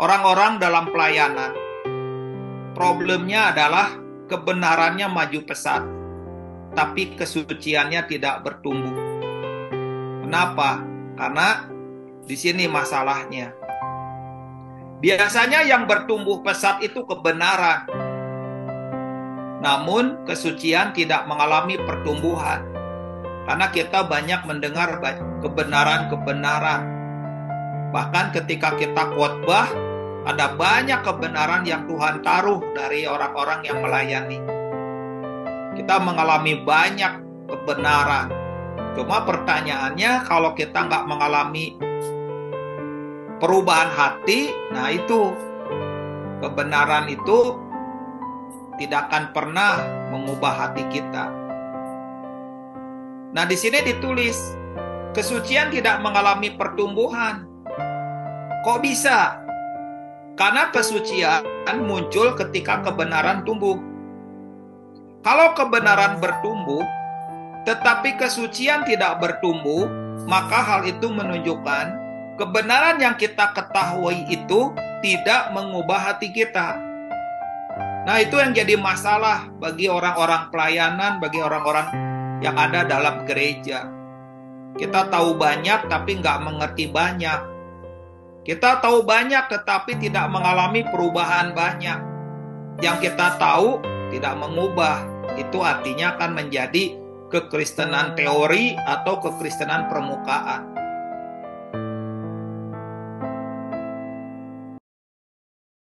orang-orang dalam pelayanan. Problemnya adalah kebenarannya maju pesat, tapi kesuciannya tidak bertumbuh. Kenapa? Karena di sini masalahnya. Biasanya yang bertumbuh pesat itu kebenaran. Namun kesucian tidak mengalami pertumbuhan. Karena kita banyak mendengar kebenaran-kebenaran. Bahkan ketika kita khotbah, ada banyak kebenaran yang Tuhan taruh dari orang-orang yang melayani. Kita mengalami banyak kebenaran. Cuma pertanyaannya kalau kita nggak mengalami perubahan hati, nah itu kebenaran itu tidak akan pernah mengubah hati kita. Nah, di sini ditulis kesucian tidak mengalami pertumbuhan. Kok bisa? Karena kesucian muncul ketika kebenaran tumbuh. Kalau kebenaran bertumbuh, tetapi kesucian tidak bertumbuh, maka hal itu menunjukkan kebenaran yang kita ketahui itu tidak mengubah hati kita. Nah, itu yang jadi masalah bagi orang-orang pelayanan, bagi orang-orang yang ada dalam gereja. Kita tahu banyak, tapi nggak mengerti banyak. Kita tahu banyak, tetapi tidak mengalami perubahan banyak. Yang kita tahu tidak mengubah, itu artinya akan menjadi kekristenan teori atau kekristenan permukaan.